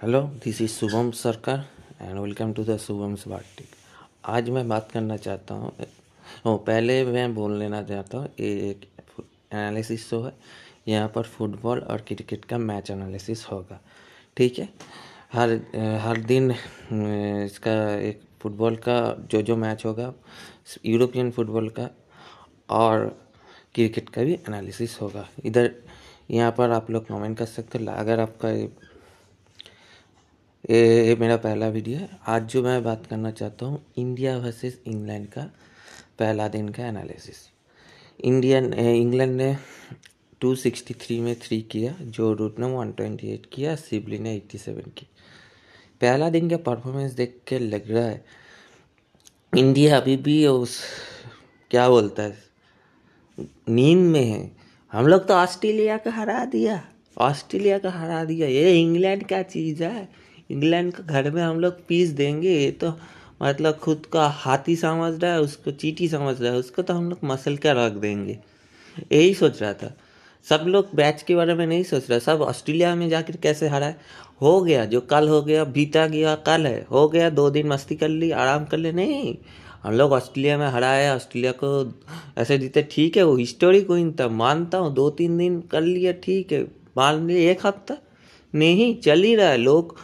Hello this is Shubham Sarkar and welcome to the Shubham batik आज मैं बात करना चाहता हूँ, ओ, पहले मैं बोल लेना चाहता हूँ, ये एक एनालिसिस शो है। यहाँ पर फुटबॉल और क्रिकेट का मैच एनालिसिस होगा। ठीक है? हर हर दिन इसका एक फुटबॉल का जो जो मैच होगा यूरोपियन फुटबॉल का और क्रिकेट का भी एनालिसिस होगा। इधर, यहाँ पर आप लोग कमेंट कर सकते हो। अगर आपका ये मेरा पहला वीडियो है। आज जो मैं बात करना चाहता हूँ इंडिया वर्सेस इंग्लैंड का पहला दिन का एनालिसिस इंडियन इंग्लैंड ने 263 में थ्री किया, जो रूट ने 128 किया सिबली ने 87 की। पहला दिन का परफॉर्मेंस देख के लग रहा है इंडिया अभी भी उस, क्या बोलता है, नींद में है। हम लोग तो ऑस्ट्रेलिया का हरा दिया, ऑस्ट्रेलिया का हरा दिया। ये इंग्लैंड का चीज़ है। इंग्लैंड का घर में हम लोग पीस देंगे ये तो मतलब खुद का हाथी समझ रहा है, उसको चीटी समझ रहा है, उसको तो हम लोग मसल कर रख देंगे। यही सोच रहा था। सब लोग बैच के बारे में नहीं सोच रहा, सब ऑस्ट्रेलिया में जाकर कैसे हरा है? गया, जो कल हो गया, बीता गया कल है, हो गया, दो दिन मस्ती कर ली, आराम कर ले, नहीं। हम लोग ऑस्ट्रेलिया में हराए ऑस्ट्रेलिया को ऐसे जीते, ठीक है, वो हिस्टोरी कोई था मानता हूँ, दो तीन दिन कर लिया ठीक है, मान लिया एक हफ़्ता, नहीं, चल ही रहा है, लोग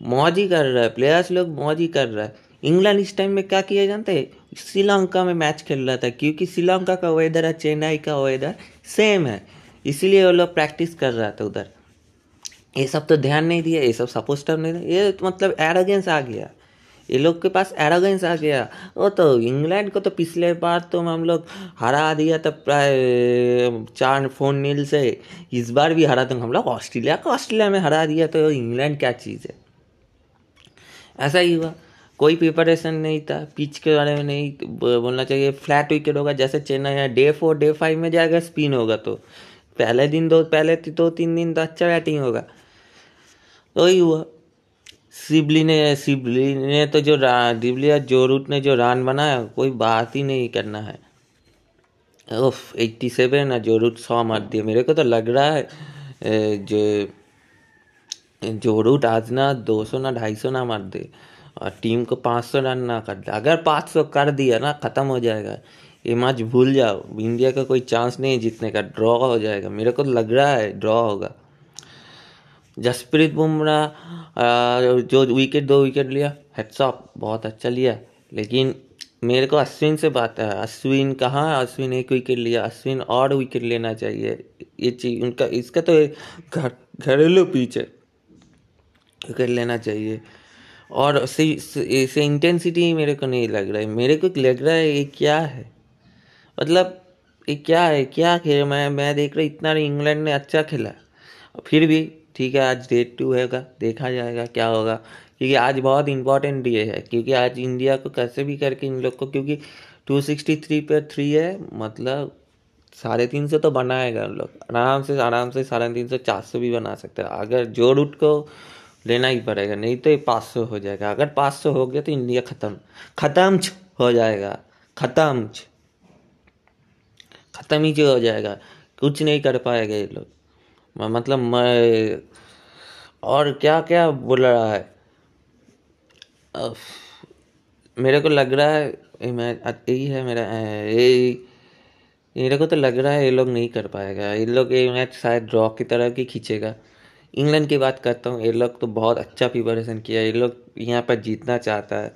मौज ही कर रहा है प्लेयर्स लोग मौज ही कर रहा है। इंग्लैंड इस टाइम में क्या किया जानते हैं? श्रीलंका में मैच खेल रहा था, क्योंकि श्रीलंका का वेदर है चेन्नई का वेदर सेम है। इसीलिए वो लोग प्रैक्टिस कर रहा था उधर। ये सब तो ध्यान नहीं दिया, ये सब सपोज़ कर नहीं दिया। ये तो मतलब एरोगेंस आ गया। ये लोग के पास एरोगेंस आ गया। वो तो इंग्लैंड को तो पिछले बार तो हम लोग हरा दिया था प्राय, चार फ़ोन नील से। इस बार भी हरा तो हम लोग ऑस्ट्रेलिया को ऑस्ट्रेलिया में हरा दिया तो इंग्लैंड क्या चीज़ है? ऐसा ही हुआ। कोई प्रिपरेशन नहीं था पिच के बारे में नहीं बोलना चाहिए फ्लैट विकेट होगा, जैसे चेन्नई है डे फोर डे फाइव में जाएगा स्पिन होगा तो। पहले दिन दो, पहले दो, तीन दिन तो अच्छा बैटिंग होगा। तो ही हुआ। सिबली ने सिबली ने तो जो डिबलिया जोरूट ने जो रन बनाया, कोई बात ही नहीं करना है। ओफ एट्टी सेवन और जोरूट सौ मार दिया। मेरे को तो लग रहा है जो जो रूट आज ना, दो सौ ना, ढाई सौ ना मार दे। और टीम को पाँच सौ रन ना कर दे। अगर पाँच सौ कर दिया ना, ख़त्म हो जाएगा। ये मैच भूल जाओ। इंडिया का कोई चांस नहीं है जीतने का। ड्रॉ हो जाएगा। मेरे को तो लग रहा है ड्रॉ होगा। जसप्रीत बुमराह जो विकेट दो विकेट लिया। हेड्सअप बहुत अच्छा लिया। लेकिन मेरे को अश्विन से बात है। अश्विन कहाँ अश्विन एक विकेट लिया। अश्विन और विकेट लेना चाहिए। ये चीज़ उनका, इसका तो घरेलू पीछे कर लेना चाहिए। और इसे इंटेंसिटी मेरे को नहीं लग रहा है। मेरे को लग रहा है ये क्या है? मतलब ये क्या है? क्या खेल मैं मैं देख रहा इतना इंग्लैंड ने अच्छा खेला। फिर भी ठीक है, आज डेट टू हैगा, देखा जाएगा क्या होगा। क्योंकि आज बहुत इंपॉर्टेंट डे है। क्योंकि आज इंडिया को कैसे भी करके इन लोग को, क्योंकि टू सिक्सटी थ्री पे थ्री है मतलब साढ़े तीन सौ तो बनाएगा हम लोग। आराम से आराम से साढ़े तीन सौ, चार सौ भी बना सकते हैं। अगर जो रूट को लेना ही पड़ेगा, नहीं तो ये पाँच सौ हो जाएगा। अगर पाँच सौ हो गया तो इंडिया ख़त्म। ख़त्म हो जाएगा। ख़त्म ख़त्म ही जो हो जाएगा। कुछ नहीं कर पाएगा ये लोग। मतलब मैं, और क्या क्या बोल रहा है? मेरे को लग रहा है यही है मेरा ये मेरे को तो लग रहा है ये लोग नहीं कर पाएगा। ये लोग ये मैच शायद ड्रॉ की तरह की खींचेगा। इंग्लैंड की बात करता हूँ, ये लोग तो बहुत अच्छा प्रिपरेशन किया ये लोग यहाँ पर जीतना चाहता है।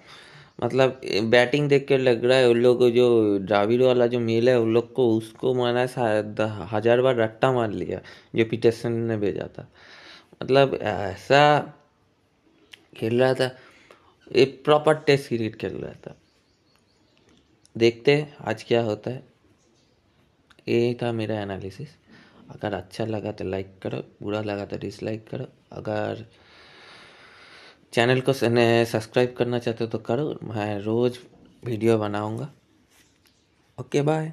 मतलब बैटिंग देख के लग रहा है, उन लोग जो द्राविड वाला जो मेल है, उन लोग को उसको माना शायद हज़ार बार रट्टा मार लिया, जो पीटरसन ने भेजा था। मतलब ऐसा खेल रहा था। एक प्रॉपर टेस्ट क्रिकेट खेल रहा था। देखते आज क्या होता है। यही था मेरा एनालिसिस अगर अच्छा लगा तो लाइक करो, बुरा लगा तो डिसलाइक करो। अगर चैनल को सब्सक्राइब करना चाहते हो तो करो, मैं रोज़ वीडियो बनाऊँगा। Okay bye